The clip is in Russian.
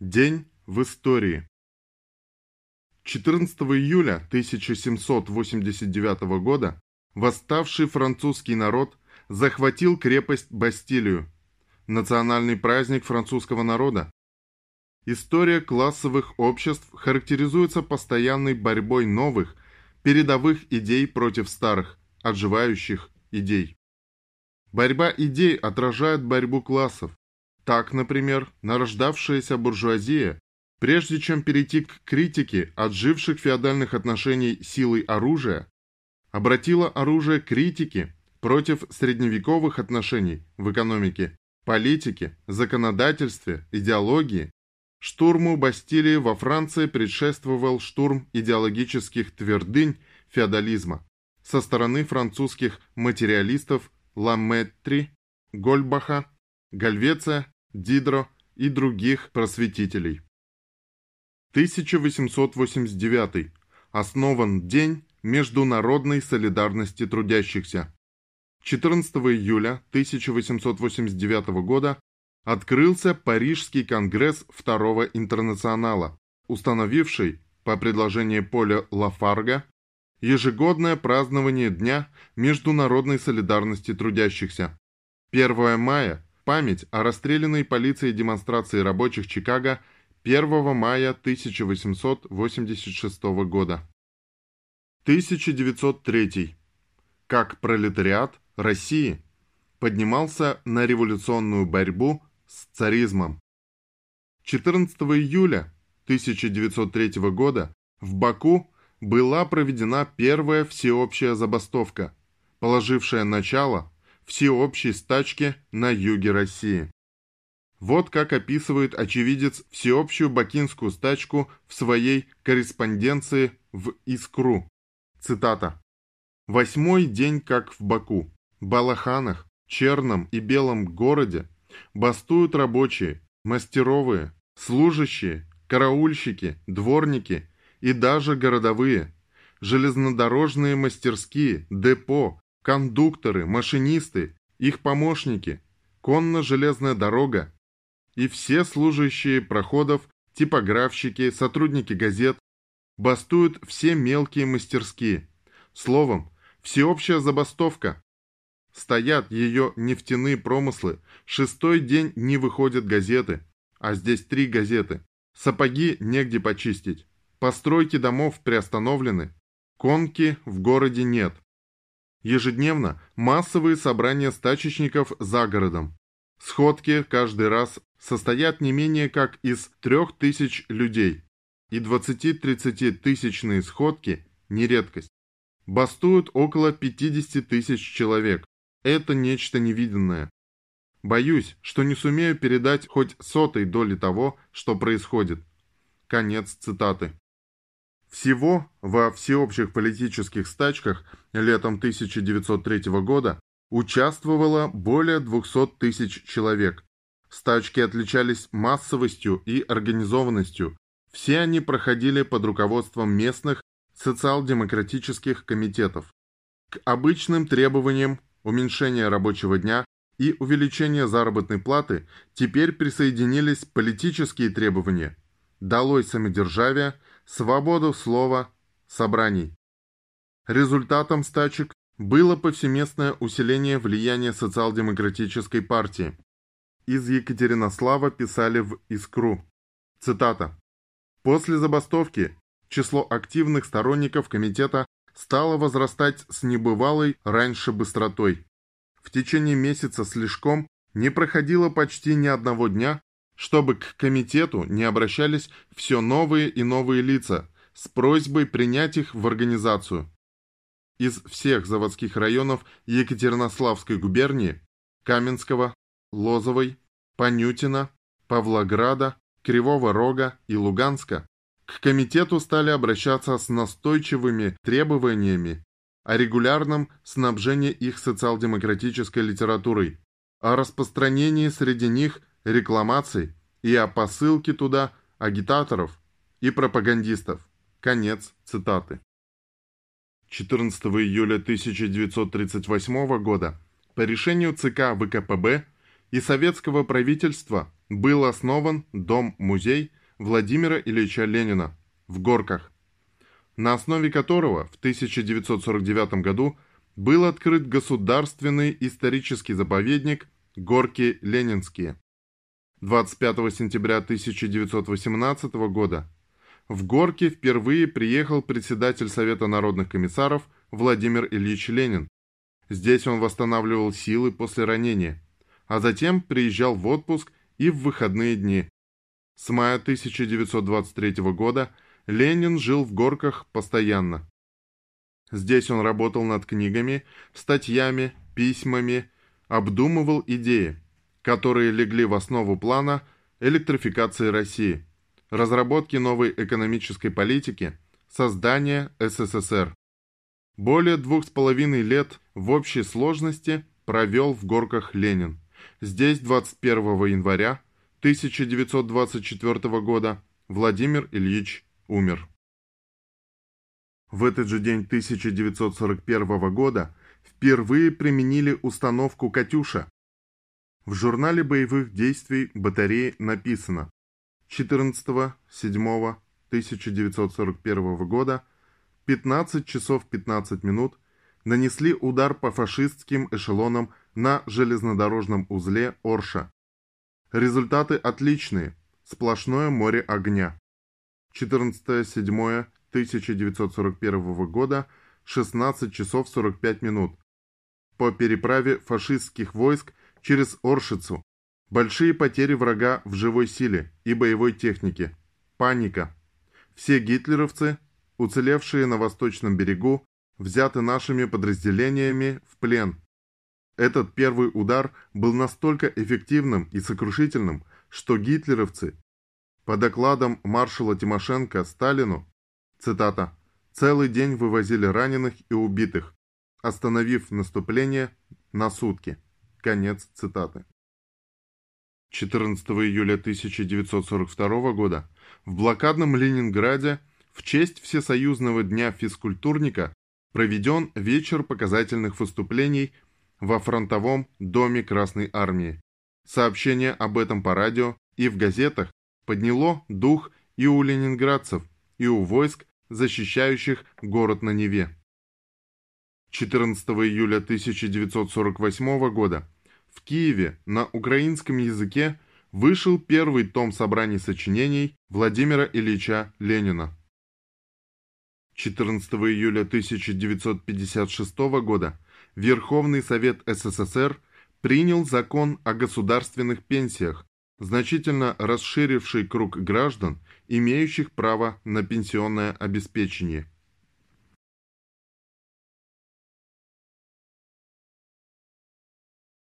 День в истории. 14 июля 1789 года восставший французский народ захватил крепость Бастилию, национальный праздник французского народа. История классовых обществ характеризуется постоянной борьбой новых, передовых идей против старых, отживающих идей. Борьба идей отражает борьбу классов. Так, например, нарождавшаяся буржуазия, прежде чем перейти к критике отживших феодальных отношений силой оружия, обратила оружие критики против средневековых отношений в экономике, политике, законодательстве, идеологии. Штурму Бастилии во Франции предшествовал штурм идеологических твердынь феодализма со стороны французских материалистов Ламетри, Гольбаха, Гальвеция Дидро и других просветителей. 1889. Основан День международной солидарности трудящихся. 14 июля 1889 года открылся Парижский конгресс Второго интернационала, установивший, по предложению Поля Лафарга, ежегодное празднование Дня международной солидарности трудящихся. 1 мая память о расстрелянной полицией демонстрации рабочих Чикаго 1 мая 1886 года. 1903. Как пролетариат России поднимался на революционную борьбу с царизмом. 14 июля 1903 года в Баку была проведена первая всеобщая забастовка, положившая начало всеобщей стачке на юге России. Вот как описывает очевидец всеобщую бакинскую стачку в своей корреспонденции в Искру. Цитата. «Восьмой день как в Баку, Балаханах, Черном и Белом городе бастуют рабочие, мастеровые, служащие, караульщики, дворники и даже городовые, железнодорожные мастерские, депо, кондукторы, машинисты, их помощники, конно-железная дорога и все служащие проходов, типографщики, сотрудники газет, бастуют все мелкие мастерские. Словом, всеобщая забастовка. Стоят ее нефтяные промыслы, шестой день не выходят газеты, а здесь три газеты. Сапоги негде почистить. Постройки домов приостановлены. Конки в городе нет. Ежедневно массовые собрания стачечников за городом. Сходки каждый раз состоят не менее как из трех тысяч людей, и 20-30 тысячные сходки – не редкость. Бастуют около 50 тысяч человек. Это нечто невиданное. Боюсь, что не сумею передать хоть сотой доли того, что происходит. Конец цитаты. Всего во всеобщих политических стачках летом 1903 года участвовало более 200 тысяч человек. Стачки отличались массовостью и организованностью. Все они проходили под руководством местных социал-демократических комитетов. К обычным требованиям уменьшения рабочего дня и увеличения заработной платы теперь присоединились политические требования. Долой самодержавие – свободу слова, собраний. Результатом стачек было повсеместное усиление влияния социал-демократической партии. Из Екатеринослава писали в «Искру». Цитата. «После забастовки число активных сторонников комитета стало возрастать с небывалой раньше быстротой. В течение месяца слишком не проходило почти ни одного дня, чтобы к комитету не обращались все новые и новые лица с просьбой принять их в организацию. Из всех заводских районов Екатеринославской губернии Каменского, Лозовой, Панютина, Павлограда, Кривого Рога и Луганска к комитету стали обращаться с настойчивыми требованиями о регулярном снабжении их социал-демократической литературой, о распространении среди них рекламаций и о посылке туда агитаторов и пропагандистов. Конец цитаты. 14 июля 1938 года по решению ЦК ВКПБ и советского правительства был основан Дом-музей Владимира Ильича Ленина в Горках, на основе которого в 1949 году был открыт государственный исторический заповедник Горки Ленинские. 25 сентября 1918 года в Горки впервые приехал председатель Совета народных комиссаров Владимир Ильич Ленин. Здесь он восстанавливал силы после ранения, а затем приезжал в отпуск и в выходные дни. С мая 1923 года Ленин жил в Горках постоянно. Здесь он работал над книгами, статьями, письмами, обдумывал идеи, которые легли в основу плана электрификации России, разработки новой экономической политики, создания СССР. Более двух с половиной лет в общей сложности провел в Горках Ленин. Здесь 21 января 1924 года Владимир Ильич умер. В этот же день 1941 года впервые применили установку «Катюша». В журнале боевых действий батареи написано 14.07.1941 года 15 часов 15 минут нанесли удар по фашистским эшелонам на железнодорожном узле Орша. Результаты отличные. Сплошное море огня. 14.07.1941 года, 16 часов 45 минут. По переправе фашистских войск через Оршицу. Большие потери врага в живой силе и боевой технике. Паника. Все гитлеровцы, уцелевшие на восточном берегу, взяты нашими подразделениями в плен. Этот первый удар был настолько эффективным и сокрушительным, что гитлеровцы по докладам маршала Тимошенко Сталину, цитата, «целый день вывозили раненых и убитых, остановив наступление на сутки». Конец цитаты. 14 июля 1942 года в блокадном Ленинграде в честь Всесоюзного дня физкультурника проведен вечер показательных выступлений во фронтовом доме Красной Армии. Сообщение об этом по радио и в газетах подняло дух и у ленинградцев, и у войск, защищающих город на Неве. 14 июля 1948 года в Киеве на украинском языке вышел первый том собраний сочинений Владимира Ильича Ленина. 14 июля 1956 года Верховный Совет СССР принял закон о государственных пенсиях, значительно расширивший круг граждан, имеющих право на пенсионное обеспечение –